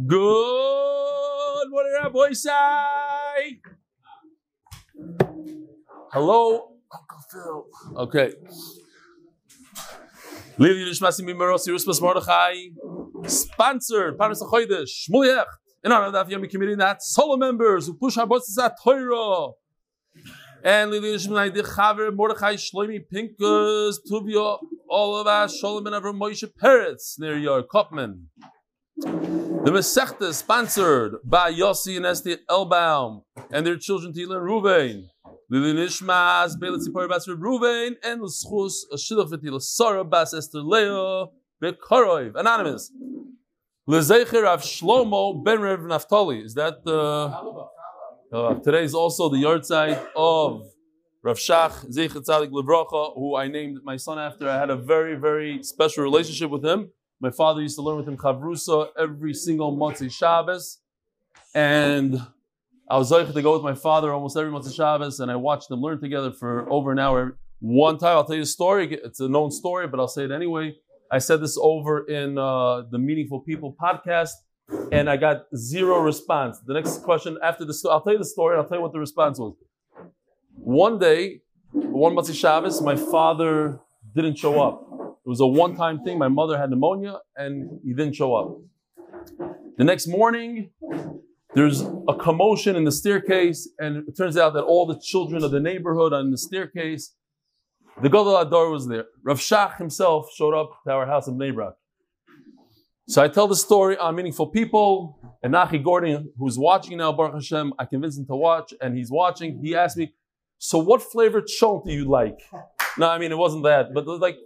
Good morning, Rabbi Say. Hello, Uncle Phil. Okay. Lili Nishmasi Mimeros Yerusmas Mordechai. Sponsored, Parnas Achoidesh, Shmuliach. In honor of the Afiyami community, that solo members who push our bosses at Torah. And Lili Nishmai Chaver Mordechai Shloimi Pinkus Tuvia all of us Sholem and Avram Moshe Peretz near your Kopman. The Masechta is sponsored by Yossi and Esther Elbaum and their children Tila and Ruvain. Lili Nishmas, Bela Tzipor Bas Ruvain, and L'schus Shilach V'tila Sarah Bas Esther Leo Bekoroiv. Anonymous. Lezecher of Shlomo Ben Rev Naftali. Is that the... Uh, today is also the yard site of Rav Shach Zeichet Tzadik Levracha, who I named my son after. I had a very, very special relationship with him. My father used to learn with him Chavrusa every single Motzei Shabbos. And I was zeichet to go with my father almost every Motzei Shabbos, and I watched them learn together for over an hour. One time, I'll tell you a story. It's a known story, but I'll say it anyway. I said this over in uh, the Meaningful People podcast, and I got zero response. The next question after story, I'll tell you the story, and I'll tell you what the response was. One day, one Motzei Shabbos, my father didn't show up. It was a one-time thing. My mother had pneumonia, and he didn't show up. The next morning, there's a commotion in the staircase, and it turns out that all the children of the neighborhood are in the staircase. The Gadol Adar was there. Rav Shach himself showed up to our house in Brak. So I tell the story on Meaningful People, and Nachi Gordon, who's watching now, Baruch Hashem, I convinced him to watch, and he's watching. He asked me, so what flavored chont do you like? No, I mean, it wasn't that, but like,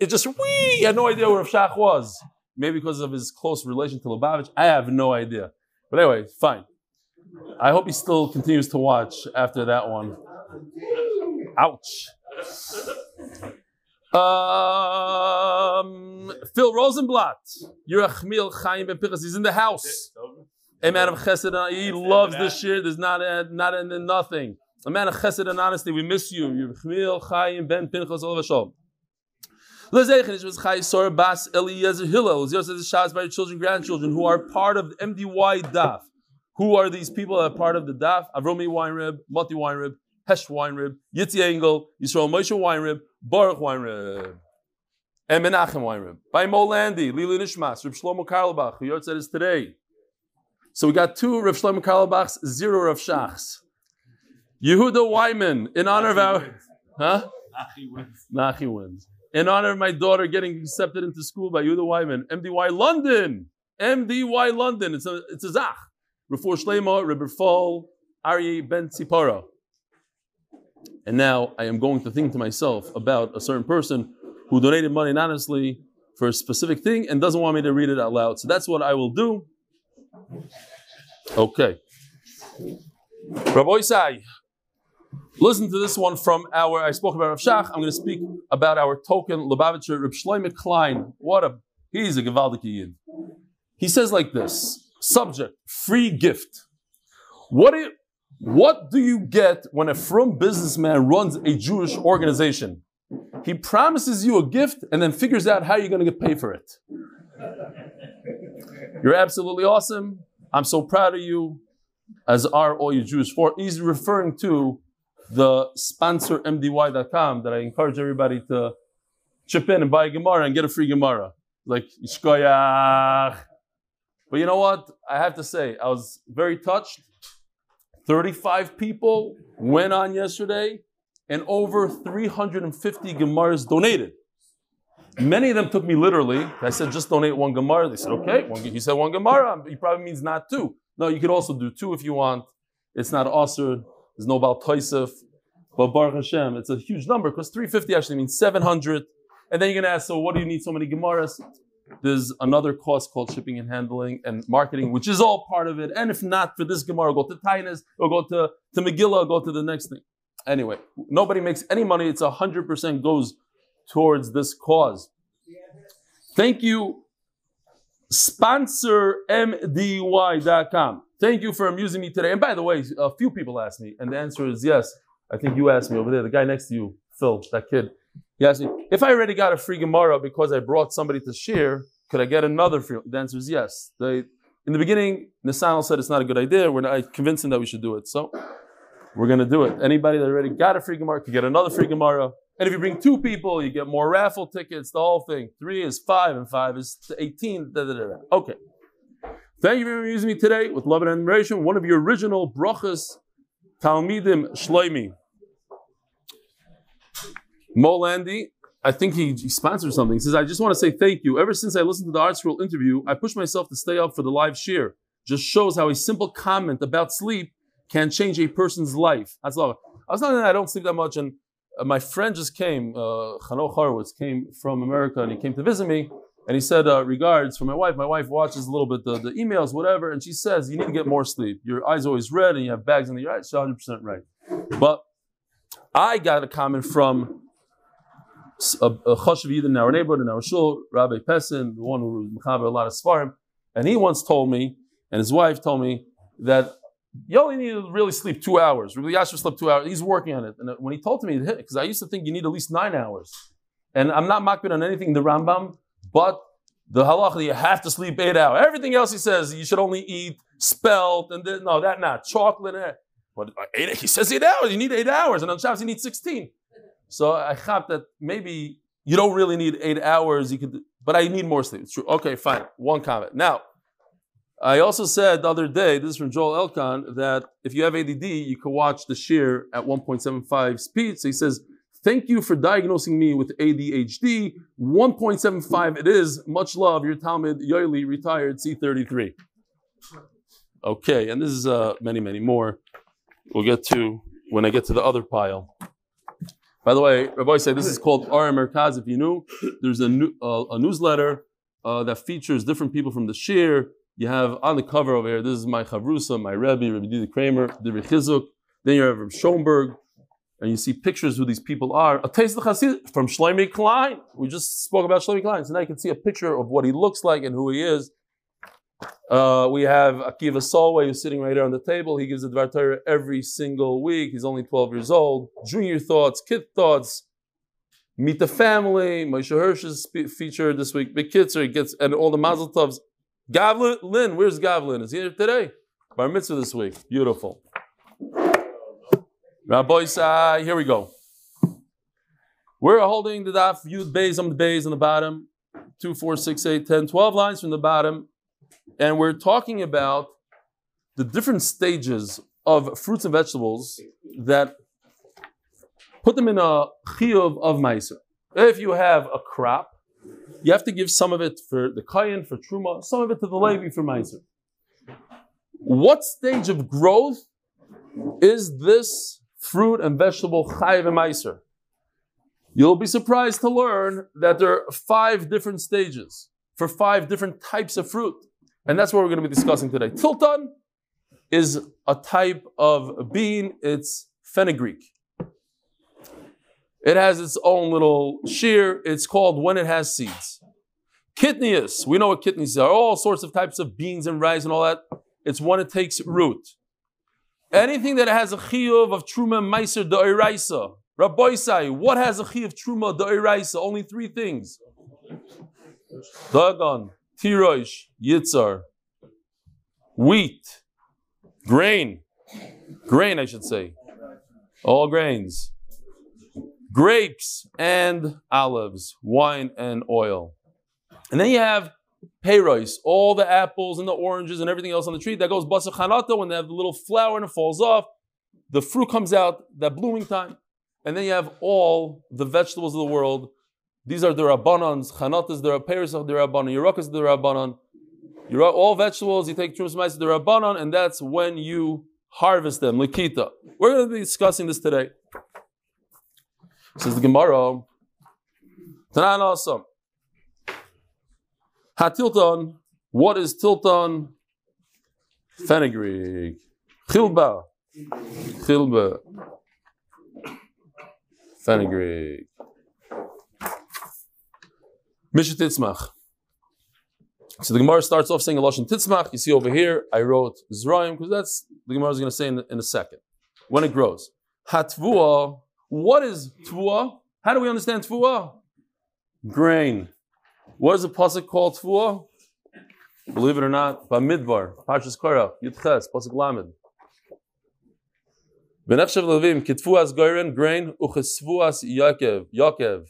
it just, wee, I had no idea where Rav Shach was. Maybe because of his close relation to Lubavitch. I have no idea. But anyway, fine. I hope he still continues to watch after that one. Ouch. Um, Phil Rosenblatt, Yerachmiel Chaim Ben Pinchas, he's in the house. A man of chesed, he loves this year. There's not a, not a, nothing. A man of chesed and honesty, we miss you. Yerachmiel Chaim Ben Pinchas Olav Lezeichen was Chai Bas Eliezer Hillel. Zio says shouts by your children, grandchildren who are part of the MDY DAF. Who are these people that are part of the DAF? Avromi Weinrib, Moti Weinrib, Hesh Weinrib, Yitzi Engel, Yisrael Moshe Weinrib, Baruch Weinrib, and Menachem Weinrib. By Molandi, Lili Nishmas, Reb Shlomo Carlebach, who said is today. So we got two Reb Shlomo Carlebachs, zero Reb Shachs. Yehuda Wyman, in honor of our... Huh? Nachi wins. Nachi wins. In honor of my daughter getting accepted into school by Yehuda Wyman, MDY London. MDY London. It's a, it's a Zach. Refor Shlema, Rebbe Fall, Aryeh Ben Tzipara. And now I am going to think to myself about a certain person who donated money anonymously for a specific thing and doesn't want me to read it out loud. So that's what I will do. Okay. Rabbi Isai, listen to this one from our, I spoke about Rav Shach, I'm going to speak about our token, Lubavitcher Reb Shloime Klein. What a, he's a Gewaldige Yid. He says like this, subject, free gift. What do you, what do you get when a from businessman runs a Jewish organization? He promises you a gift and then figures out how you're going to get paid for it. You're absolutely awesome. I'm so proud of you, as are all you Jewish for. He's referring to the sponsor MDY.com that I encourage everybody to chip in and buy a Gemara and get a free Gemara. Like, Yishkoyach. But you know what? I have to say, I was very touched. 35 people went on yesterday and over 350 Gemaras donated. Many of them took me literally. I said, just donate one Gemara. They said, okay. One, he said one Gemara. He probably means not two. No, you could also do two if you want. It's not Asr. There's no Baal Toisef. But Baruch Hashem, it's a huge number because 350 actually means 700. And then you're going to ask, so what do you need so many Gemaras? There's another cost called shipping and handling and marketing, which is all part of it. And if not for this Gemara, go to Tainas or go to, to Megillah, go to the next thing. Anyway, nobody makes any money. It's 100% goes towards this cause. Thank you, sponsormdy.com. Thank you for amusing me today. And by the way, a few people asked me, and the answer is yes. I think you asked me over there, the guy next to you, Phil, that kid. He asked me, if I already got a free Gemara because I brought somebody to share, could I get another free? The answer is yes. The, in the beginning, Nisanel said it's not a good idea. We're not, I convinced him that we should do it. So we're going to do it. Anybody that already got a free Gemara can get another free Gemara. And if you bring two people, you get more raffle tickets, the whole thing. Three is five, and five is 18. Da, da, da, okay. Thank you for using me today with love and admiration. One of your original brachas, Talmidim Shloimi. Molandi, I think he, he sponsored something. He says, I just want to say thank you. Ever since I listened to the ArtScroll interview, I pushed myself to stay up for the live share. Just shows how a simple comment about sleep can change a person's life. That's love. I was that I don't sleep that much, and uh, my friend just came, uh, Chanoch Horowitz came from America, and he came to visit me, and he said, uh, regards for my wife. My wife watches a little bit the, the emails, whatever, and she says, you need to get more sleep. Your eyes always red, and you have bags in your eyes. She's 100% right. But I got a comment from a, Choshev in our neighborhood, in our shul, Rabbi Pessin, the one who was a lot of Svarim, and he once told me, and his wife told me, that you only need to really sleep two hours. Rabbi Yasher slept two hours. He's working on it. And when he told me, it hit because I used to think you need at least nine hours. And I'm not makbid on anything in the Rambam, but the halacha you have to sleep eight hours. Everything else he says you should only eat spelt and then, no, that not chocolate. Eh. But eight, he says eight hours. You need eight hours, and on Shabbos you need sixteen. So I thought that maybe you don't really need eight hours. You could, but I need more sleep. It's true. Okay, fine. One comment. Now, I also said the other day, this is from Joel Elkan, that if you have ADD, you can watch the shiur at 1.75 speed. So he says, Thank you for diagnosing me with ADHD. 1.75 it is. Much love, your Talmud Yoili, retired C33. Okay, and this is uh, many, many more. We'll get to when I get to the other pile. By the way, Rabbi say this is called Ara Merkaz. If you knew, there's a, new, uh, a newsletter uh, that features different people from the shiur. You have on the cover over here, this is my Chavrusa, my Rebbe, Rabbi Didi Kramer, Divrei Chizuk. Then you have Rabbi Schoenberg, and you see pictures who these people are. A taste of Chassid from Shlomi Klein. We just spoke about Shlomi Klein, so now you can see a picture of what he looks like and who he is. Uh, we have Akiva Solway who's sitting right there on the table. He gives the Dvar Torah every single week. He's only 12 years old. Junior thoughts, kid thoughts. Meet the family. Moshe Hirsch is featured this week. Big kids he gets and all the Mazel Tovs. Gavlin, Lynn, where's Gavlin? Is he here today? Bar mitzvah this week. Beautiful. Rabbi Sai, here we go. We're holding the daf Yud Bays on the Bays on the bottom. 2, 4, 6, 8, 10, 12 lines from the bottom. And we're talking about the different stages of fruits and vegetables that put them in a chiyuv of meiser. If you have a crop, you have to give some of it for the kayan, for truma, some of it to the levi for meiser. What stage of growth is this fruit and vegetable chayiv and meiser? You'll be surprised to learn that there are five different stages for five different types of fruit. And that's what we're going to be discussing today. Tilton is a type of bean, it's fenugreek. It has its own little shear. It's called when it has seeds. Kitnius, we know what kidneys are. All sorts of types of beans and rice and all that. It's when it takes root. Anything that has a chiyuv of truma meiser da'iraisa. Rabbi what has a chiyuv truma da'iraisa? Only three things. Dagon, tirosh, yitzar, wheat, grain, grain, I should say, all grains, grapes and olives, wine and oil. And then you have payrois, all the apples and the oranges and everything else on the tree that goes basachanata when they have the little flower and it falls off. The fruit comes out that blooming time. And then you have all the vegetables of the world these are the Rabbanans, Chanatas, the Peiros of the Rabbanan, Yerokas, the Rabbanan. All vegetables, you take Trumas Mice, the Rabbanan, and that's when you harvest them, Likita. We're going to be discussing this today. Says the Gemara, Tanan also. Hatilton, what is Tilton? Fenugreek. Chilba. Chilba. Fenugreek. Mishnah Titzmach. So the Gemara starts off saying a Lashon Titzmach. You see over here, I wrote Zraim, because that's the Gemara is going to say in, in, a second. When it grows. Hatvua, what is Tvua? How do we understand Tvua? Grain. What is the pasuk called Tvua? Believe it or not, Bamidbar, Parshas Korach, Yudches, Pasuk Lamed. Benechshav Levim, Kitfuas Goyren, grain, Uchesfuas Yakev, Yakev.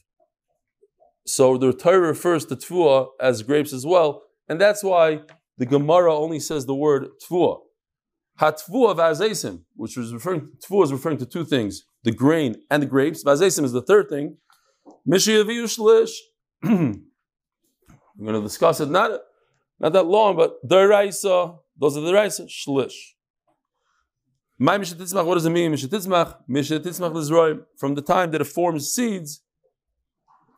So the Torah refers to Tfuah as grapes as well, and that's why the Gemara only says the word Tfuah. Hatfuah Vazesim, which was referring, Tfuah is referring to two things, the grain and the grapes. Vazesim is the third thing. Mishiyaviyu Shlish. We're going to discuss it not, not that long, but Daraisa, those are the Raisa, Shlish. My Mishatitzmach, what does it mean? Mishatitzmach, Mishatitzmach Lizroim. From the time that it forms seeds,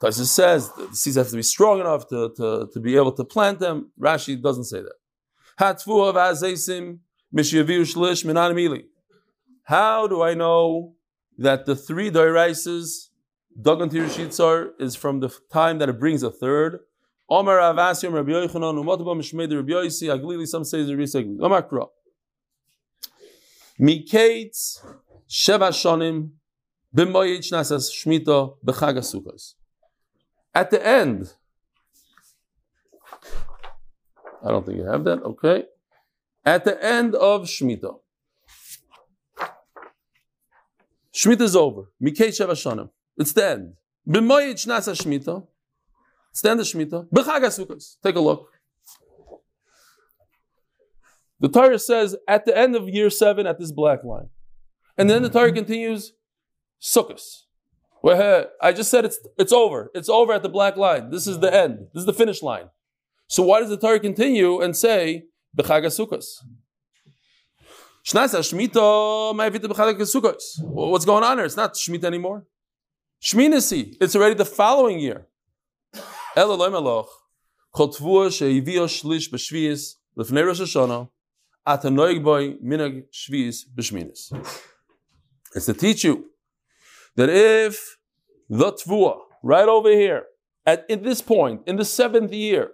Taisa says the seeds have to be strong enough to, to, to be able to plant them. Rashi doesn't say that. Hatfu of Azesim, Mishaviu Shlish, Minan How do I know that the three Dairaises, Dagan Tirushitzar, is from the time that it brings a third? Omar Avasim Rabbi Yochanan, Rabbi Yosi, Aglili, some say Rabbi Segli. Omar Kra. Miketz Sheva Shonim, Nasas Shmita, B'chag. At the end, I don't think you have that, okay. At the end of Shemitah, Shemitah is over. Mikei Sheva. It's the end. B'moyich Nasa Shemitah. It's the Shemitah. B'chag Asukas. Take a look. The Torah says at the end of year seven at this black line. And then the Torah continues, Sukkot. Well, uh, I just said it's it's over. It's over at the black line. This is the end. This is the finish line. So why does the Torah continue and say b'chag sukkos? What's going on here? It's not Shemitah anymore. Shminasi. It's already the following year. It's to teach you that if the tvua, right over here, at, at this point, in the seventh year,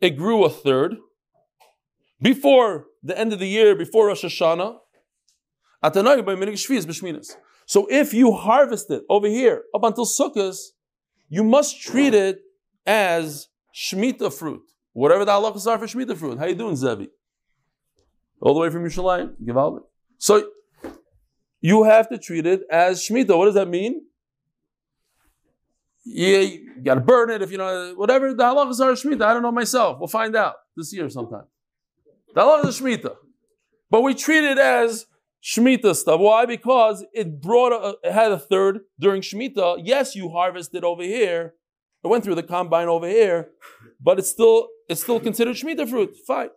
it grew a third, before the end of the year, before Rosh Hashanah, so if you harvest it over here up until Sukkot, you must treat it as Shemitah fruit. Whatever the halachas are for Shemitah fruit. How you doing, Zevi? All the way from Yerushalayim. Give So you have to treat it as Shemitah. What does that mean? Yeah, you got to burn it if you know, whatever the halachas are Shemitah. I don't know myself. We'll find out this year sometime. The halachas is Shemitah. But we treat it as Shemitah stuff. Why? Because it brought a, it had a third during Shemitah. Yes, you harvested over here. It went through the combine over here, but it's still it's still considered Shemitah fruit. Fine.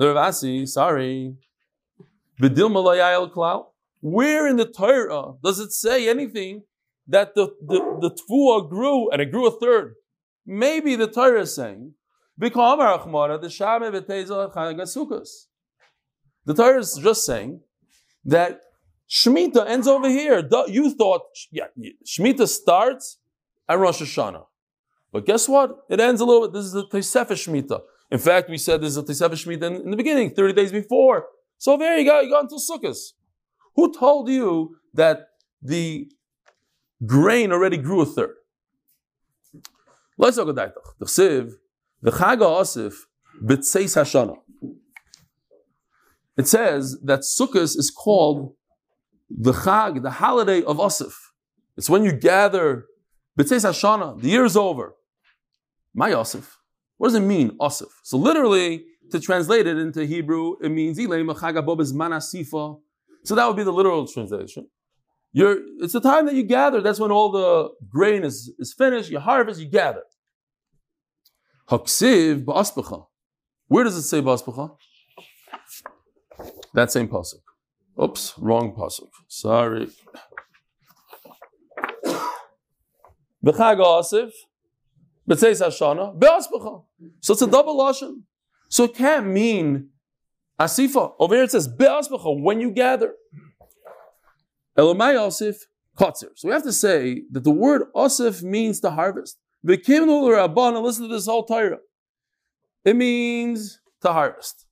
Ravasi, sorry. Where in the Torah does it say anything that the, the, the grew and it grew a third? Maybe the Torah is saying, the Torah is just saying that Shemitah ends over here. You thought, yeah, Shemitah starts at Rosh Hashanah. But guess what? It ends a little bit. This is the Tosefah Shemitah. In fact, we said there's a Tisef Shemitah in, in, the beginning, 30 days before. So there you go, you got until Sukkot. Who told you that the grain already grew a third? Let's talk about The Siv, the Chag Asif, B'tseis Hashana. It says that Sukkot is called the Chag, the holiday of Asif. It's when you gather B'tseis Hashana, the year is over. My Asif. What does it mean, osif? So literally, to translate it into Hebrew, it means manasifa. So that would be the literal translation. You're, it's the time that you gather. That's when all the grain is, is finished. You harvest, you gather. Haksiv. Where does it say ba'aspacha? That same pasuk. Oops, wrong pasuk. Sorry. Asif. Hashana. So it's a double lashon. So it can't mean asifa. Over here it says be'aspacha, when you gather. Asif. So we have to say that the word asif means to harvest. L'rabbana, listen to this whole Torah. It means to harvest.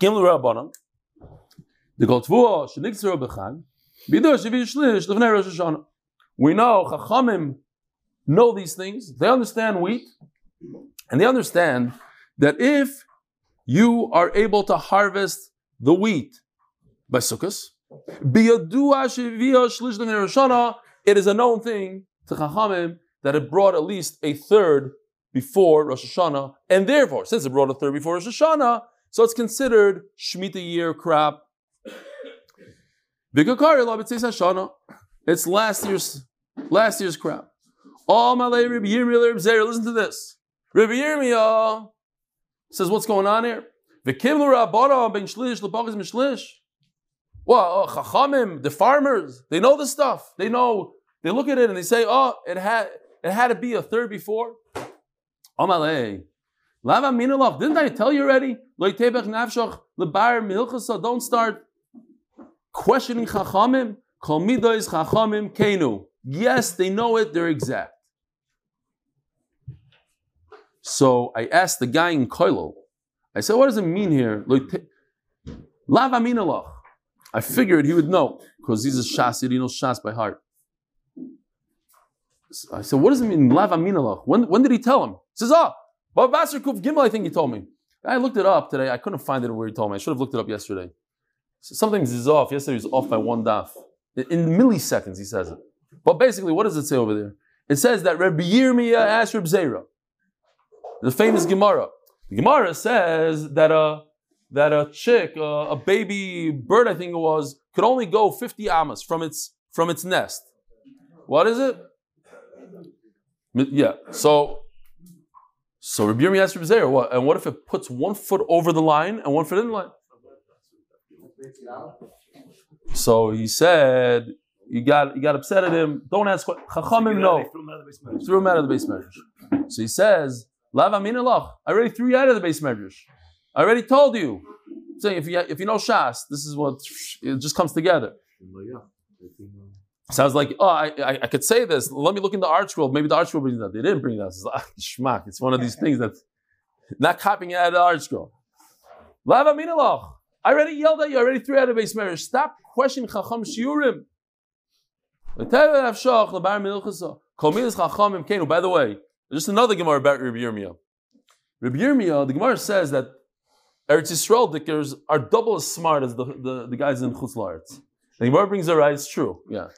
The Goltvua, sheniktzer b'chag, We know Chachamim know these things. They understand wheat, and they understand that if you are able to harvest the wheat by Sukkot, it is a known thing to Chachamim that it brought at least a third before Rosh Hashanah, and therefore, since it brought a third before Rosh Hashanah, so it's considered Shemitah year crop. It's last year's last year's crop. All Malay Rabbi Yirmiyah listen to this. Rabbi Yirmiyah says, what's going on here? Well, uh, Chachamim, the farmers, they know the stuff. They know, they look at it and they say, oh, it had it had to be a third before. Amalei. Lava minalach. Didn't I tell you already? Don't start questioning Chachamim. Kol midois Chachamim kenu. Yes, they know it. They're exact. So I asked the guy in Koilo. I said, "What does it mean here?" Lava minalach. I figured he would know because he's a shas. He knows shas by heart. I said, what does it mean, lav aminalach? When, when did he tell him? He says, ah, oh, Bava Basra Kuf Gimel, I think he told me. I looked it up today. I couldn't find it where he told me. I should have looked it up yesterday. So something is off. Yesterday he was off by one daf. In milliseconds, he says it. But basically, what does it say over there? It says that Rabbi Yirmiyah asked Rabbi Zera, the famous Gemara. The Gemara says that a, that a chick, a, a baby bird, I think it was, could only go 50 amas from its, from its nest. What is it? Yeah. So, so Rabbi Yirmiyah asked Rabbi Zera, what? And what if it puts one foot over the line and one foot in the line? So he said, you got you got upset at him. Don't ask what Chachamim know. Threw him out of the beis medrash. So he says, Lav Amin I already threw you out of the beis medrash. I already told you. Saying if you if you know Shas, this is what it just comes together. Sounds like, oh, I, I, I, could say this. Let me look in the ArtScroll. Maybe the ArtScroll brings that. They didn't bring that. It's like, schmack. It's one of these things that's not copying out of the. Lava minaloch. I already yelled at you. I already threw out a beis medrash. Stop questioning Chacham Shiurim. By the way, just another Gemara about Rabbi Yirmiyah. Rabbi Yirmiyah, the Gemara says that Eretz Yisrael dickers are double as smart as the, the, the guys in Chutz La'aretz. The Gemara brings it right. It's true. Yeah.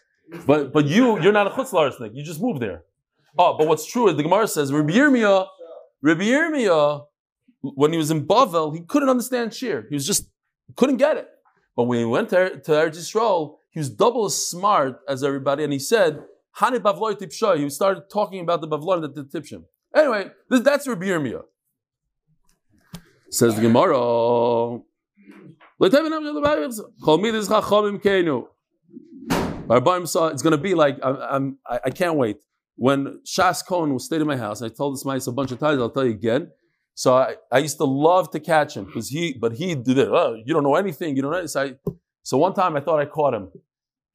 But but you you're not a chutz larsnik. You just moved there. Oh, but what's true is the Gemara says Rabbi Yirmiyah, Rabbi Yirmiyah, when he was in Bavel, he couldn't understand shir. He was just couldn't get it. But when he went to, to Eretz Yisrael, he was double as smart as everybody, and he said, Hani Bavloi Tipsha. He started talking about the Bavloi that did Tipshim. Anyway, this, that's Rabbi Yirmiyah. Says the Gemara. Barbarim saw it's going to be like, I'm, I, I can't wait. When Shas Cohen was stayed in my house, I told this mice a bunch of times, I'll tell you again. So I, I used to love to catch him because he, but he did it. Oh, you don't know anything. You don't know. So, I, so one time I thought I caught him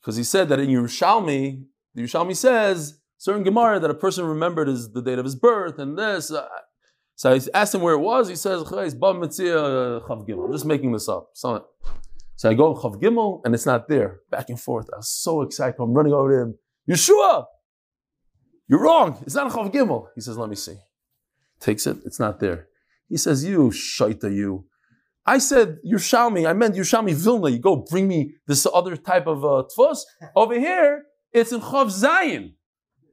because he said that in Yerushalmi, the Yerushalmi says certain Gemara that a person remembered is the date of his birth and this. Uh, so I asked him where it was. He says, I'm just making this up. So, so I go in Chav Gimel, and it's not there. Back and forth. I was so excited. I'm running over to him. Yeshua, you're wrong. It's not Chav Gimel. He says, let me see. Takes it. It's not there. He says, you shaita, you. I said Yerushalmi. I meant Yerushalmi Vilna. You go bring me this other type of uh. Over here, it's in Chav Zion.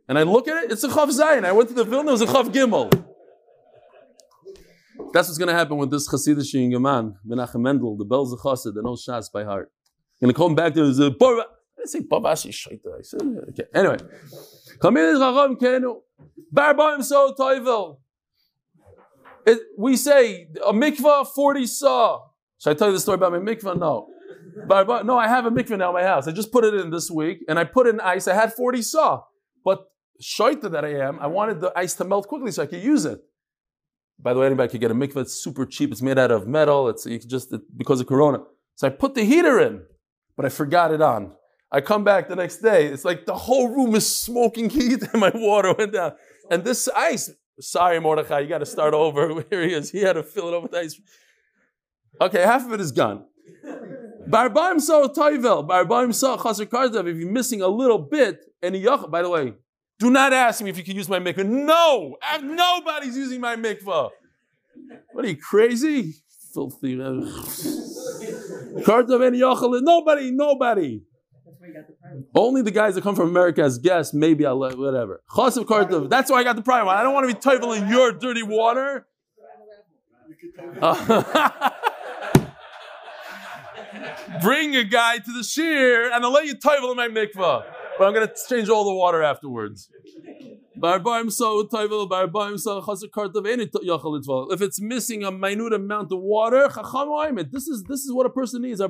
And I look at it, it's a Chav Zion. I went to the Vilna, it was a Chav Gimel. That's what's going to happen with this Hasidic Yaman, Menachem Mendel, the Belz Chassid, the knows Shas by heart. I'm Going to come back to the Bar. I say Babashi Shaita. I said, okay. Anyway, Chacham Kenu, Barbaim So Toivel. We say a mikvah 40 saw. Should I tell you the story about my mikvah? No. But, no, I have a mikvah now in my house. I just put it in this week and I put in ice. I had 40 saw. But shaita that I am, I wanted the ice to melt quickly so I could use it. By the way, anybody could get a mikveh. It's super cheap. It's made out of metal. It's you just it, because of Corona. So I put the heater in, but I forgot it on. I come back the next day. It's like the whole room is smoking heat, and my water went down. And this ice. Sorry, Mordechai, you got to start over. Here he is. He had to fill it up with ice. Okay, half of it is gone. Barbaim saw toivel. Barbaim saw chaser kardav. If you're missing a little bit, and yach. By the way, do not ask me if you can use my mikvah. No, nobody's using my mikvah. What are you crazy? Filthy. Uh, Kardav and yachal. Nobody. Nobody. Only the guys that come from America as guests, maybe I'll let whatever. Kartav. That's why I got the prime one. I don't want to be toivel in your dirty water. Bring a guy to the shiur and I'll let you toivel in my mikvah. But I'm going to change all the water afterwards. If it's missing a minute amount of water, this is this is what a person needs.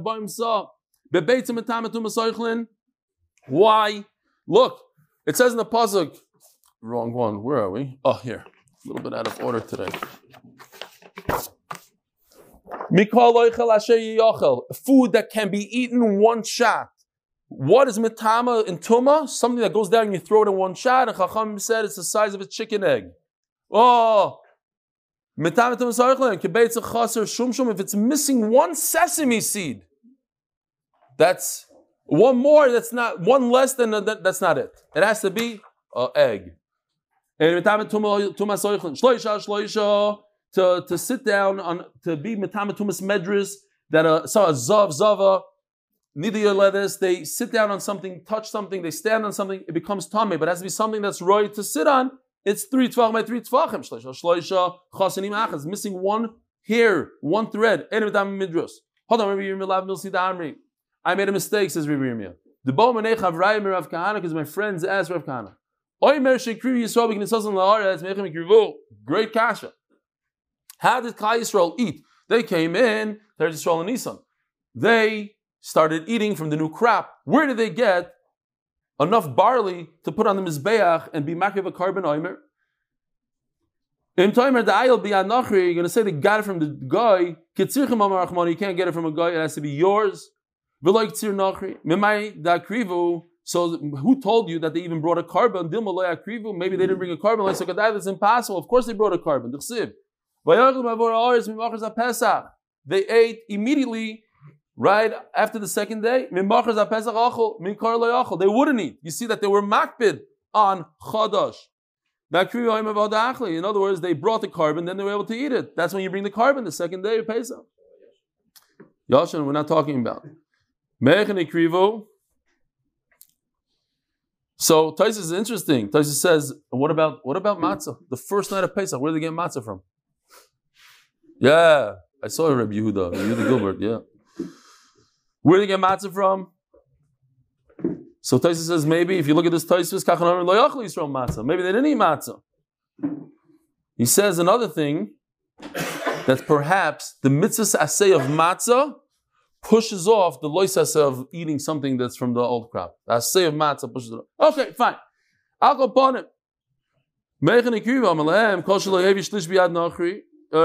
Why? Look, it says in the pasuk. Wrong one. Where are we? Oh, here. A little bit out of order today. Food that can be eaten one shot. What is mitama in tuma? Something that goes down and you throw it in one shot. And Chacham said it's the size of a chicken egg. Oh, mitama tuma If it's missing one sesame seed, that's one more. That's not one less than that, that's not it. It has to be an egg. And mitama tuma shloisha shloisha to, to sit down on to be metamatumas medris that a so a zav zava neither leathers they sit down on something, touch something, they stand on something, it becomes tummy, but it has to be something that's right to sit on. It's three twelve by three tvachim. Shloisha shloisha chasanim achas missing one hair, one thread. En midros. Hold on, Rabbi Yirmiyah Milsi Amri. I made a mistake, says Rabbi Yirmiyah. The bo manech avrayim Rav Kahana because my friends asked Rav Kahana. Oimer shekri yisrael b'knisosam la'aretz mechem kirvu. Great kasha. How did Klal Yisrael eat? They came in, there's Yisrael and Nisan. They started eating from the new crop. Where did they get enough barley to put on the Mizbeach and be makiv a korban oimer? In timer the be anachri, you're going to say they got it from the guy. You can't get it from a guy, it has to be yours. So who told you that they even brought a korban? Maybe they didn't bring a korban. Like, so that's impossible. Of course they brought a korban. They ate immediately right after the second day. They wouldn't eat. You see that they were makbid on Chadash. In other words, they brought the korban, then they were able to eat it. That's when you bring the korban the second day of Pesach. Yashin, we're not talking about. So Taisus is interesting. Taisus says, what about what about matzah? The first night of Pesach, where did they get matzah from? Yeah, I saw Rabbi Yehuda, Yehuda Gilbert. Yeah, where did they get matzah from? So Taisa says maybe if you look at this Taisa, kachanamim lo yachli yisrael matzah. Maybe they didn't eat matzah. He says another thing that perhaps the mitzvah assay of matzah pushes off the lois of eating something that's from the old crop. The assay of matzah pushes it off. Okay, fine. I'll go upon it. What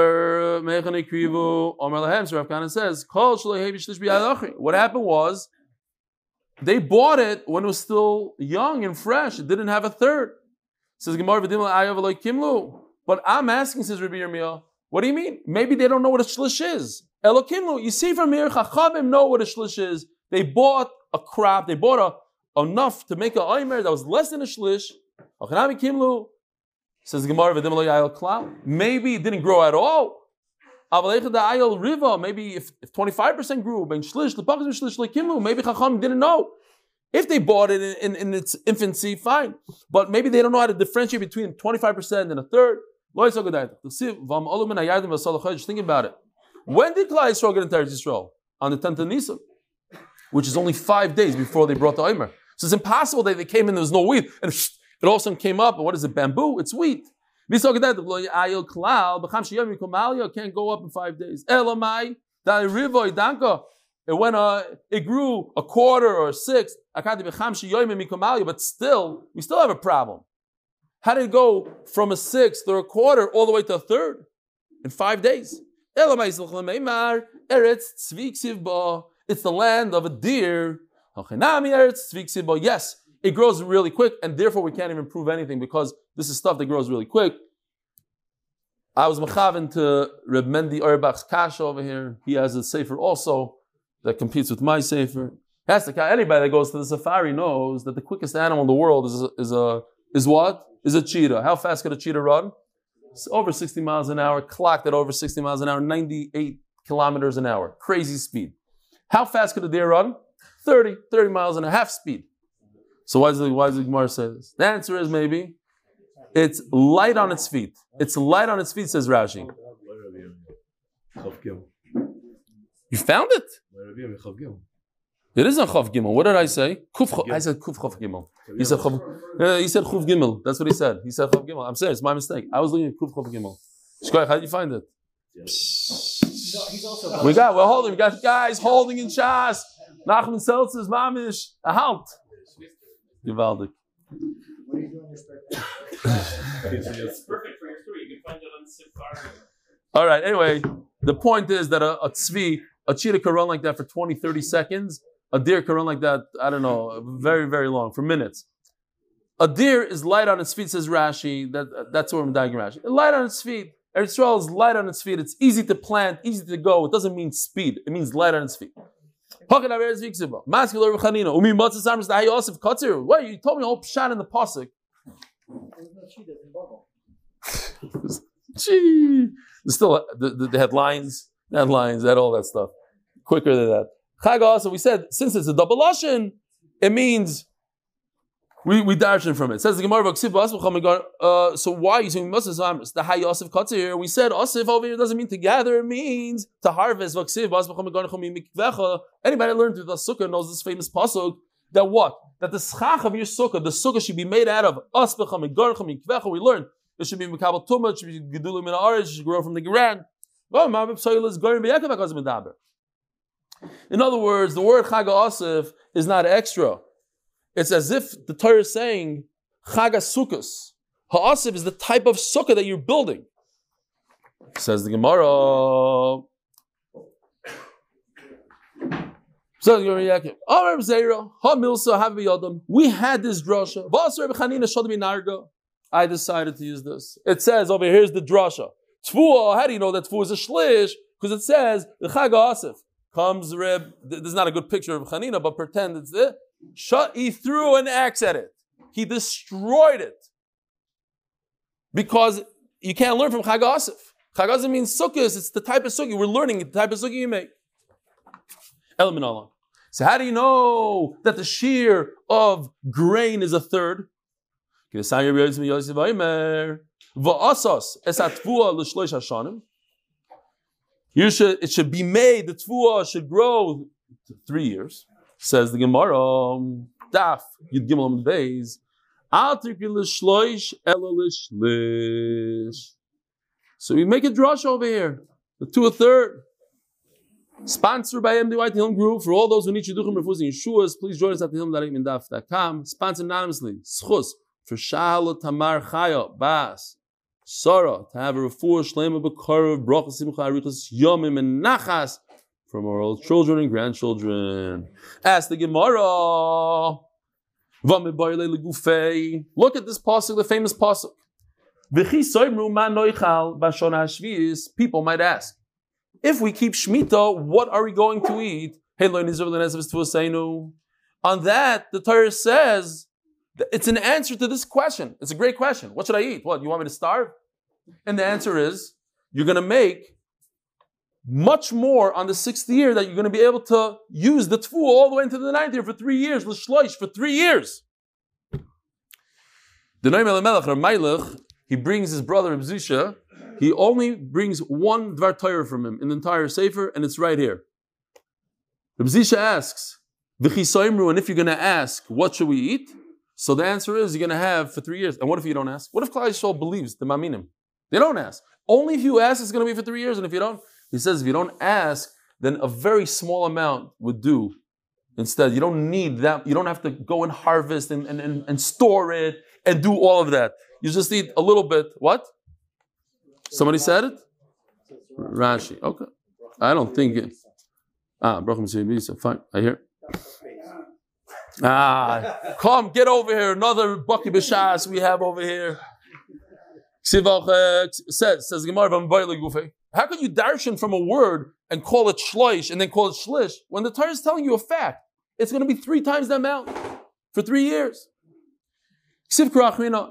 happened was they bought it when it was still young and fresh. It didn't have a third. Says Kimlu. But I'm asking, says Rabbi Yirmiyah, what do you mean? Maybe they don't know what a shlish is. Elokimlu. You see from here, Chachamim know what a shlish is. They bought a crop. They bought a, enough to make a oimer that was less than a shlish. Says Gemara, maybe it didn't grow at all. Maybe if, if 25% grew, maybe Chacham didn't know. If they bought it in, in, in, its infancy, fine. But maybe they don't know how to differentiate between 25% and a third. Think about it. When did Klal Yisrael get into Eretz Yisrael? On the 10th of Nisan, which is only five days before they brought the Omer. So it's impossible that they came in, there was no wheat, and it also came up, what is it, bamboo? It's wheat. Can't go up in five days. It went, uh, it grew a quarter or a sixth, but still, we still have a problem. How did it go from a sixth or a quarter all the way to a third in five days? It's the land of a deer. Yes, it grows really quick, and therefore we can't even prove anything because this is stuff that grows really quick. I was machavin to Reb Mendy Auerbach's kasha over here. He has a sefer also that competes with my Sefer. Has to. Anybody that goes to the safari knows that the quickest animal in the world is a, is a is what? Is a cheetah. How fast could a cheetah run? It's over 60 miles an hour, clocked at over 60 miles an hour, 98 kilometers an hour. Crazy speed. How fast could a deer run? 30, 30 miles and a half speed. So why does the, why the Gemara say this? The answer is maybe it's light on its feet. It's light on its feet, says Rashi. You found it? It isn't Chav Gimel. What did I say? Kuf, I said Kuf Chav Gimel. He said Chav, uh, he said Gimel. That's what he said. He said Chav Gimel. I'm saying it's my mistake. I was looking at Kuf Chav Gimel. Shkoy, how did you find it? We got, we're holding, we got guys holding in Shas. Nachman Seltzer's mamish, a halt. Gewaldig. All right, anyway, the point is that a, a tzvi, a cheetah can run like that for 20, 30 seconds. A deer can run like that, I don't know, very, very long, for minutes. A deer is light on its feet, says Rashi. That, that's what I'm diagramming Rashi. Light on its feet. Eretz Yisrael is light on its feet. It's easy to plant, easy to go. It doesn't mean speed. It means light on its feet. What you told me a whole shot in the pasuk. Gee, still uh, the, the, the headlines, headlines, that all that stuff. Quicker than that. Chag we said since it's a double lashon, it means we we darshan from it. it says the Gemara uh, so why are you saying the high Yosef Katzir? We said Osif over here doesn't mean to gather, it means to harvest. Anybody learned through the sukkah knows this famous pasuk that what? That the schach of your sukkah, the sukkah should be made out of kvecha. We learned it should be mikabel tumah, it should be gedulim in the it should grow from the ground. In other words, the word Chag Asif is not extra. It's as if the Torah is saying, Chagas Sukkos. Ha'asiv is the type of sukkah that you're building. Says the Gemara. We had this drasha. I decided to use this. It says over here's the drasha. Tfuah, how do you know that tfuah is a shlish? Because it says the Chag Asif comes Reb. This is not a good picture of Chanina, but pretend it's it. He threw an axe at it. He destroyed it. Because you can't learn from Chagasif. Chagasif means sukkahs. It's the type of sukkah. We're learning the type of sukkah you make. Element Allah. So how do you know that the shiur of grain is a third? You should, it should be made, the tfuah should grow three years. Says the Gemara, Daf Yud Gimel Beis, So we make a drush over here, the two a third. Sponsored by MD White Hilm Group. For all those who need Shidduchim Refus and Yeshua's, please join us at the Hilm.com. Sponsored anonymously. Schus for Shahal Tamar Chaya Bas. Sarah to have a refuah shlema b'karav bracha simcha arichas yomim and nachas from our old children and grandchildren. Ask the Gemara. Look at this pasuk, the famous pasuk. People might ask, if we keep Shemitah, what are we going to eat? On that, the Torah says, it's an answer to this question. It's a great question. What should I eat? What, you want me to starve? And the answer is, you're going to make much more on the sixth year that you're going to be able to use the tfu all the way into the ninth year for three years, l'shloish, for three years. The Noam Elimelech, Ramaylich, he brings his brother Ibzisha, he only brings one Dvar Torah from him in the entire Sefer, and it's right here. Ibzisha asks, and if you're going to ask, what should we eat? So the answer is, you're going to have for three years. And what if you don't ask? What if Klal Yisrael believes the Maminim? They don't ask. Only if you ask, it's going to be for three years, and if you don't, he says if you don't ask, then a very small amount would do. Instead, you don't need that. You don't have to go and harvest and, and, and, and store it and do all of that. You just need a little bit. What? Somebody said it? Rashi. Okay. I don't think it. Ah, Fine. I hear. Ah, come, get over here. Another Bucky Bishas we have over here. Says, says Gemara, how could you darshan from a word and call it shloish and then call it shlish, when the Torah is telling you a fact, it's going to be three times the amount for three years.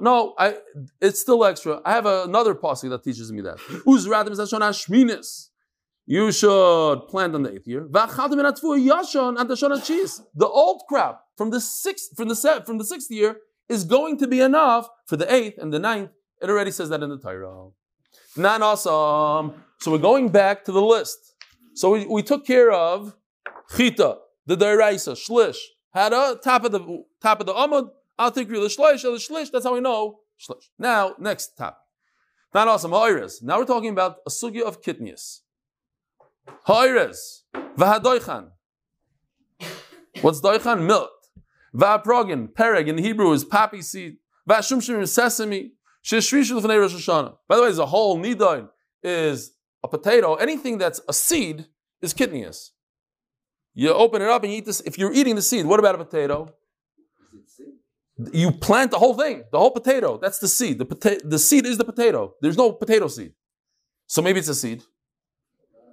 No, I, it's still extra. I have another posse that teaches me that. You should plant on the eighth year. The old crop from the sixth from the from the sixth year is going to be enough for the eighth and the ninth. It already says that in the Torah. Not awesome. So we're going back to the list. So we, we took care of chita, the deraisa, shlish, had a top of the top of the amud. I'll take you the shlish, the shlish. That's how we know shlish. Now next top. Not awesome. Ha'ires. Now we're talking about a sugya of kitnius. Ha'ires. Vahadoichan. What's doichan? Milk. Va'progin. Pereg in Hebrew is poppy seed. Va'shumshim is sesame. Shishrishu Rosh Hashanah. By the way, there's a whole nidain is a potato. Anything that's a seed is kitnius. You open it up and you eat this. If you're eating the seed, what about a potato? You plant the whole thing, the whole potato. That's the seed. The, pota- the seed is the potato. There's no potato seed. So maybe it's a seed.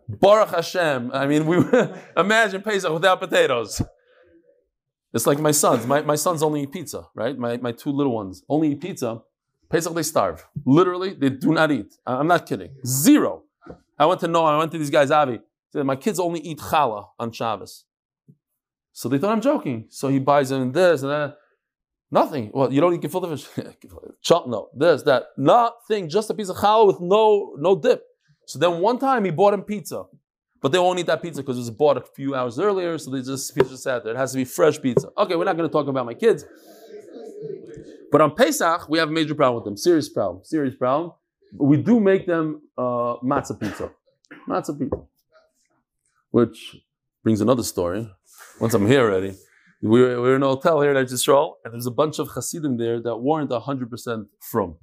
Baruch Hashem. I mean, we imagine Pesach without potatoes. It's like my sons. My, my sons only eat pizza, right? My, my two little ones only eat pizza. Pesach, they starve. Literally, they do not eat. I'm not kidding. Zero. I went to know, I went to these guys, Avi. Said, my kids only eat challah on Shabbos. So they thought I'm joking. So he buys them this and that. Nothing. Well, you don't eat gefilte fish. no, this, that. Nothing. Just a piece of challah with no, no dip. So then one time he bought him pizza. But they won't eat that pizza because it was bought a few hours earlier, so they just pizza just sat there. It has to be fresh pizza. Okay, we're not going to talk about my kids. But on Pesach, we have a major problem with them. Serious problem. Serious problem. We do make them uh, matzah pizza. Matzah pizza. Which brings another story. Once I'm here already, we were, we were in a hotel here in Israel, and there's a bunch of Hasidim there that weren't 100% from.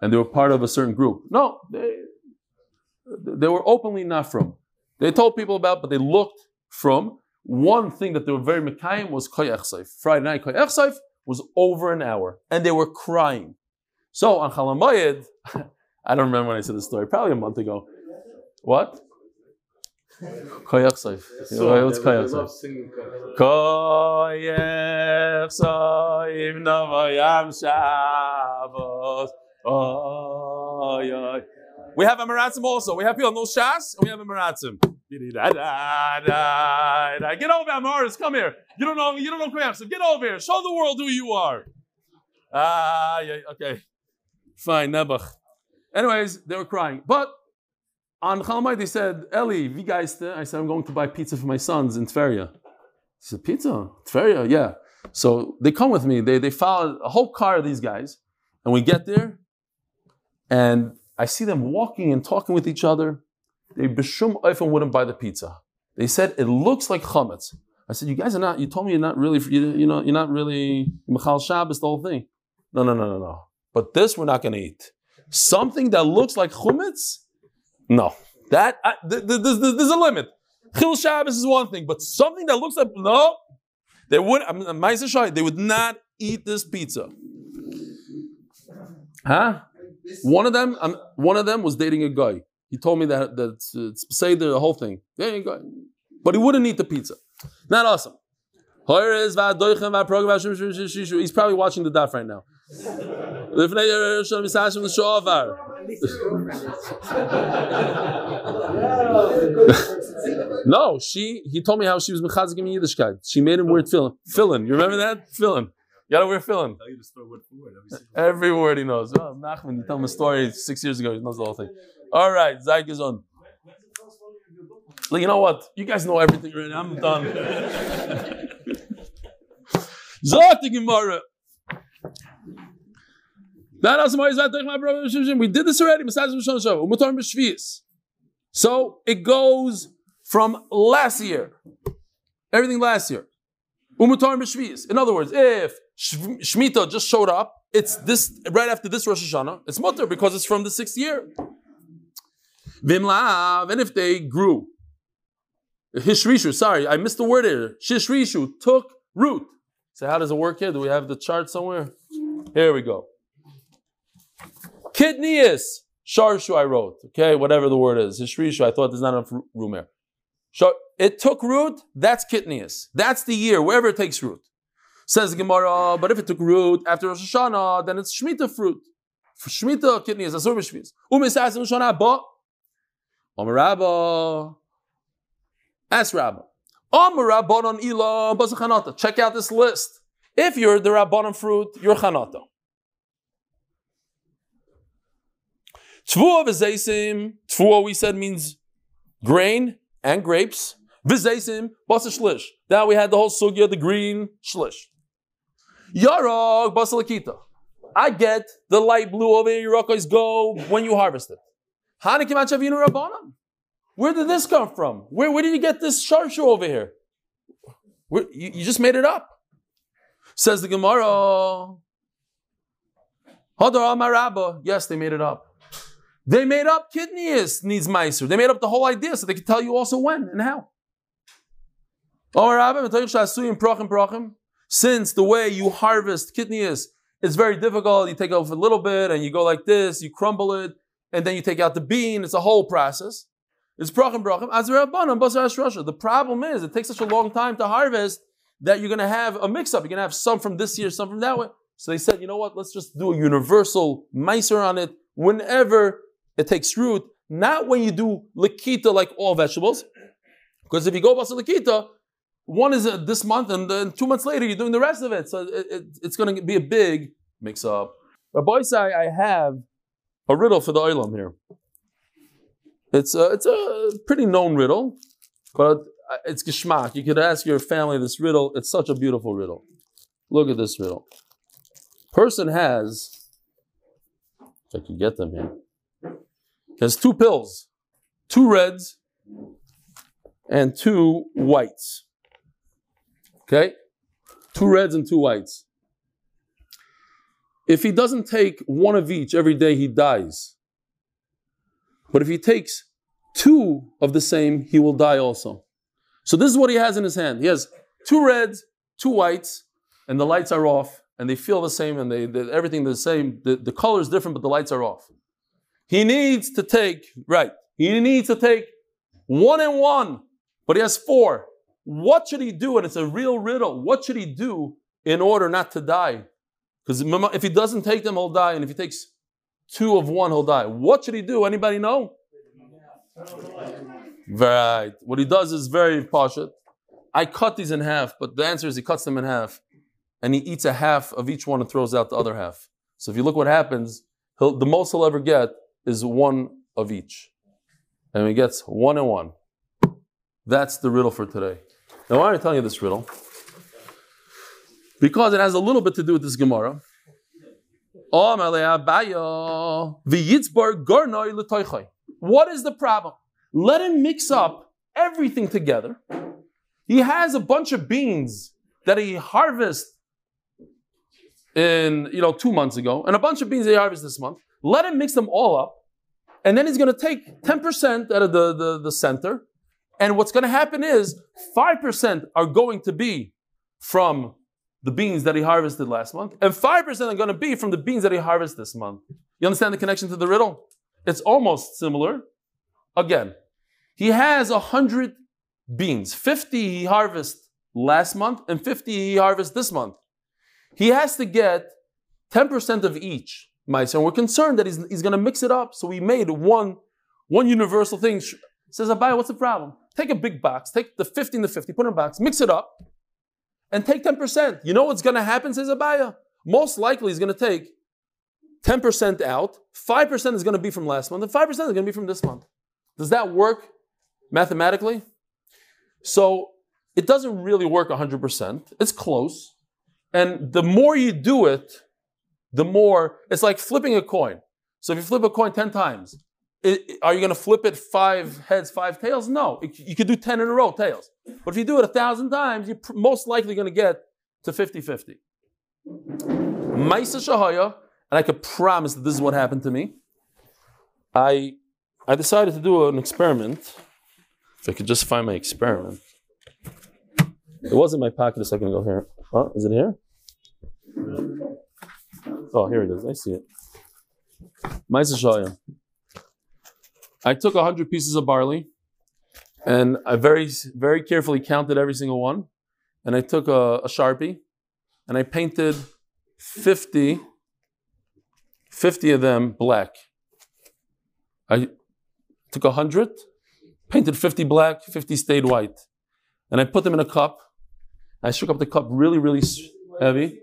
And they were part of a certain group. No, they, they were openly not from. They told people about, but they looked from. One thing that they were very Mekayim was Koyach Saif. Friday night, Koyach Saif was over an hour, and they were crying. So on Chalamayid, I don't remember when I said this story, probably a month ago. What? Koyach Saif. What's Koyach Saif? Koyach Saif Navayam Shabbos. Oh, yeah. We have a Maratzim also. We have people no Shas, and we have a Maratzim. Get over, Amaris. Come here. You don't know. You don't know Koyach. Get over here. Show the world who you are. Ah, yeah. Okay. Fine. Nebuch. Anyways, they were crying. But on Chalmai, they said, Eli, wie? I said, I'm going to buy pizza for my sons in Tveria. He said, Pizza? Tveria? Yeah. So they come with me. They, they follow a whole car of these guys. And we get there, and I see them walking and talking with each other. They bishum often wouldn't buy the pizza. They said it looks like chametz. I said, you guys are not. You told me you're not really. You, you know, you're not really Michal Shabbos. The whole thing. No, no, no, no, no. But this we're not going to eat. Something that looks like chumetz. No, that th- th- th- there's a limit. Chil Shabbos is one thing, but something that looks like no, they would. I mean, they would not eat this pizza. Huh? One of them, um, one of them was dating a guy. He told me that that it's say the whole thing. Dating a guy, but he wouldn't eat the pizza. Not awesome. He's probably watching the daf right now. no, she. He told me how she was mechazik in Yiddishkeit. She made him wear tefillin. Fillin. You remember that? Fillin. You gotta wear film. Every word he knows. Oh, Nachman, you tell him a story six years ago, he knows the whole thing. All right, Zayk is on. Like, you know what? You guys know everything right now. I'm done. Zot Gemara. We did this already. So it goes from last year. Everything last year. In other words, if Shemitah just showed up. It's this right after this Rosh Hashanah. It's mutter because it's from the sixth year. Vimlav, and if they grew, Hishrishu, sorry, I missed the word here. Shishrishu took root. So how does it work here? Do we have the chart somewhere? Here we go. Kitnius. Sharshu I wrote, okay, whatever the word is. Hishrishu, I thought there's not enough room here. It took root, that's Kitnius. That's the year, wherever it takes root. Says Gemara, but if it took root after Rosh Hashanah, then it's Shemitah fruit. For Shemitah, Kitnius, Asur B'Shviz. Umisas Rosh Hashanah, ba. Omer Rabba. Ask Rabba. Omer Rabbanon Ila, Bazachanata. Check out this list. If you're the Rabbanon fruit, you're Chanata. Tvua v'zeisim. Tvua, we said, means grain and grapes. V'zeisim, basa shlish. Now we had the whole sugya, the green shlish. Yarog, basa lakita. I get the light blue over here, Yerakos go when you harvest it. Hanikim Achavinu Rabbanim. Where did this come from? Where, where did you get this sharshu over here? Where, you, you just made it up. Says the Gemara. Hadar Amarabba. Yes, they made it up. They made up kitnius needs meiser. They made up the whole idea so they could tell you also when and how. Since the way you harvest kitnius is very difficult, you take off a little bit and you go like this, you crumble it, and then you take out the bean. It's a whole process. It's brachim brachim. The problem is it takes such a long time to harvest that you're going to have a mix up. You're going to have some from this year, some from that way. So they said, you know what? Let's just do a universal meiser on it whenever it takes root, not when you do likita like all vegetables. Because if you go basa likita, one is uh, this month and then two months later you're doing the rest of it. So it, it, it's going to be a big mix up. Rabbi say I have a riddle for the oilam here. It's a, it's a pretty known riddle, but it's geschmack. You could ask your family this riddle. It's such a beautiful riddle. Look at this riddle. Person has, if I can get them here, has two pills, two reds and two whites. Okay? Two reds and two whites. If he doesn't take one of each every day, he dies. But if he takes two of the same, he will die also. So this is what he has in his hand. He has two reds, two whites, and the lights are off, and they feel the same, and they, they everything the same. The, the color is different, but the lights are off. He needs to take, right, he needs to take one and one, but he has four. What should he do? And it's a real riddle. What should he do in order not to die? Because if he doesn't take them, he'll die. And if he takes two of one, he'll die. What should he do? Anybody know? Right. What he does is very partial. I cut these in half, but the answer is he cuts them in half. And he eats a half of each one and throws out the other half. So if you look what happens, the most he'll ever get is one of each. And he gets one and one. That's the riddle for today. Now, why am I telling you this riddle? Because it has a little bit to do with this Gemara. What is the problem? Let him mix up everything together. He has a bunch of beans that he harvested in, you know, two months ago, and a bunch of beans that he harvested this month. Let him mix them all up, and then he's going to take 10% out of the, the, the center, and what's going to happen is 5% are going to be from the beans that he harvested last month, and 5% are going to be from the beans that he harvested this month. You understand the connection to the riddle? It's almost similar. Again, he has 100 beans. 50 he harvested last month, and 50 he harvested this month. He has to get 10% of each. And we're concerned that he's, he's going to mix it up. So we made one, one universal thing. Says Abai, what's the problem? Take a big box, take the 50 and the 50, put in a box, mix it up, and take 10%. You know what's going to happen, says Abaya? Most likely he's going to take 10% out, 5% is going to be from last month, and 5% is going to be from this month. Does that work mathematically? So it doesn't really work 100%. It's close. And the more you do it, the more it's like flipping a coin. So if you flip a coin 10 times, it, are you going to flip it five heads, five tails? No. It, you could do 10 in a row, tails. But if you do it a thousand times, you're pr- most likely going to get to 50 50. Maisa Shahaya, and I could promise that this is what happened to me. I, I decided to do an experiment. If I could just find my experiment. It was in my pocket a second ago here. Oh, is it here? Oh, here it is. I see it. Maisa Shahaya. I took 100 pieces of barley and I very, very carefully counted every single one. And I took a, a Sharpie and I painted 50, 50 of them black. I took 100, painted 50 black, 50 stayed white. And I put them in a cup. I shook up the cup really, really heavy.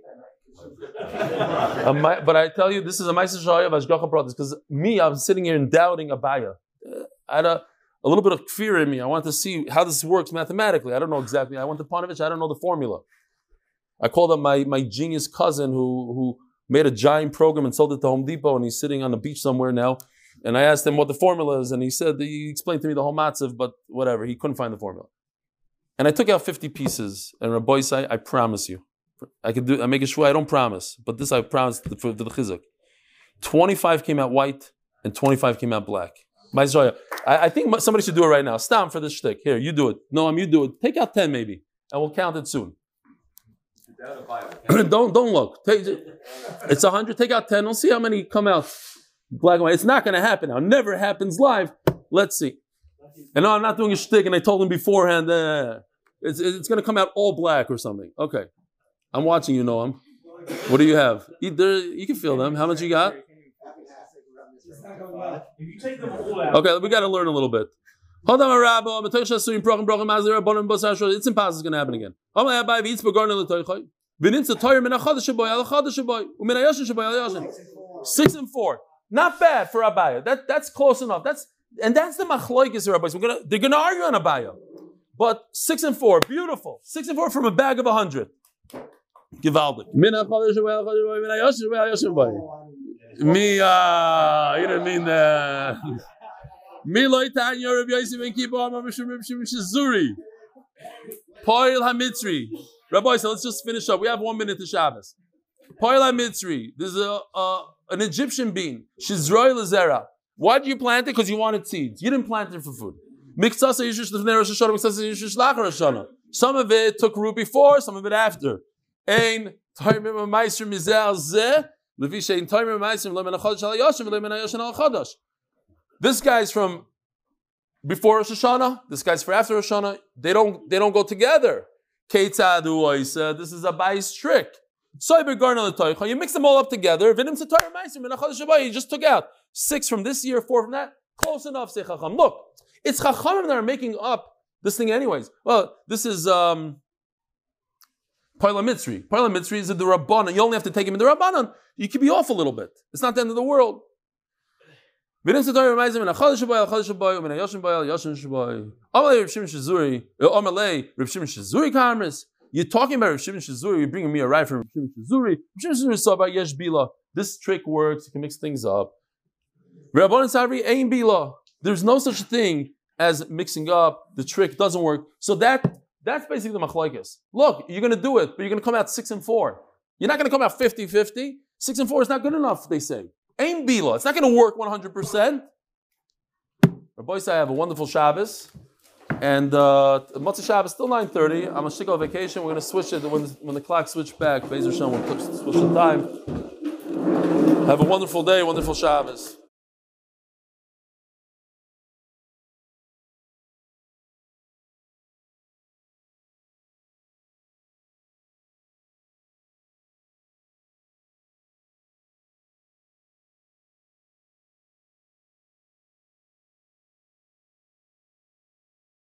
but I tell you, this is a Maisa Shaya of Hashgacha Pratis, because me, I'm sitting here and doubting Abaya. I had a, a little bit of fear in me. I wanted to see how this works mathematically. I don't know exactly. I went to Panovich, I don't know the formula. I called up my, my genius cousin who, who made a giant program and sold it to Home Depot, and he's sitting on the beach somewhere now. And I asked him what the formula is, and he said he explained to me the whole matzav, but whatever, he couldn't find the formula. And I took out 50 pieces, and Rabbi said, I promise you, I could do. I make a shua. I don't promise, but this I promise for the chizuk. Twenty-five came out white, and twenty-five came out black. My I, I think somebody should do it right now. Stop for this shtick. Here, you do it. No, I'm you do it. Take out ten maybe, and we'll count it soon. don't don't look. Take, it's hundred. Take out ten. We'll see how many come out black and white. It's not going to happen now. Never happens live. Let's see. And no, I'm not doing a shtick. And I told him beforehand. Uh, it's it's going to come out all black or something. Okay. I'm watching you, Noam. What do you have? Either you can feel them. How much you got? Okay, we got to learn a little bit. Hold on, my rabble. It's impossible. It's going to happen again. Six and four. Not bad for Abaya. That, that's close enough. That's and that's the machloikis Rabbis. We're gonna they're gonna argue on Abaya. But six and four, beautiful. Six and four from a bag of a hundred. Gewaltig. Me, uh, you didn't mean that. Me loitan Yorub Yosef and keep on Mishum Mishum Shizuri. Poil HaMitzri. Rabbi, so let's just finish up. We have one minute to Shabbos. Poil HaMitzri. There's a, uh, an Egyptian bean. Shizroi Lazera. Why did you plant it? Because you wanted seeds. You didn't plant it for food. Some of it took root before, some of it after. This guy's from before Rosh Hashanah. This guy's for after Rosh Hashanah. They don't they don't go together. This is a bais trick. You mix them all up together. You just took out six from this year, four from that. Close enough, say. Look, it's Chachamim that are making up this thing, anyways. Well, this is um, Parla Mitzri. Parla Mitzri is the Rabbanan. You only have to take him in the Rabbanan. You can be off a little bit. It's not the end of the world. Eh, Kamris. You're talking about Reb Shimon Shizuri, you're bringing me a ride from Reb Shimon Shizuri. Shimon Shizuri saw about Yesh Bila. This trick works, you can mix things up. Savri, Bila. There's no such thing as mixing up. The trick doesn't work. So that that's basically the machlokes. Look, you're going to do it, but you're going to come out six and four. You're not going to come out 50 50. Six and four is not good enough, they say. Aim Bila. It's not going to work 100%. Rabbi I have a wonderful Shabbos. And uh, Motzei Shabbos still 9.30. I'm on Shikol vacation. We're going to switch it when, when the clock switch back. Bezer Shem will switch the time. Have a wonderful day, wonderful Shabbos.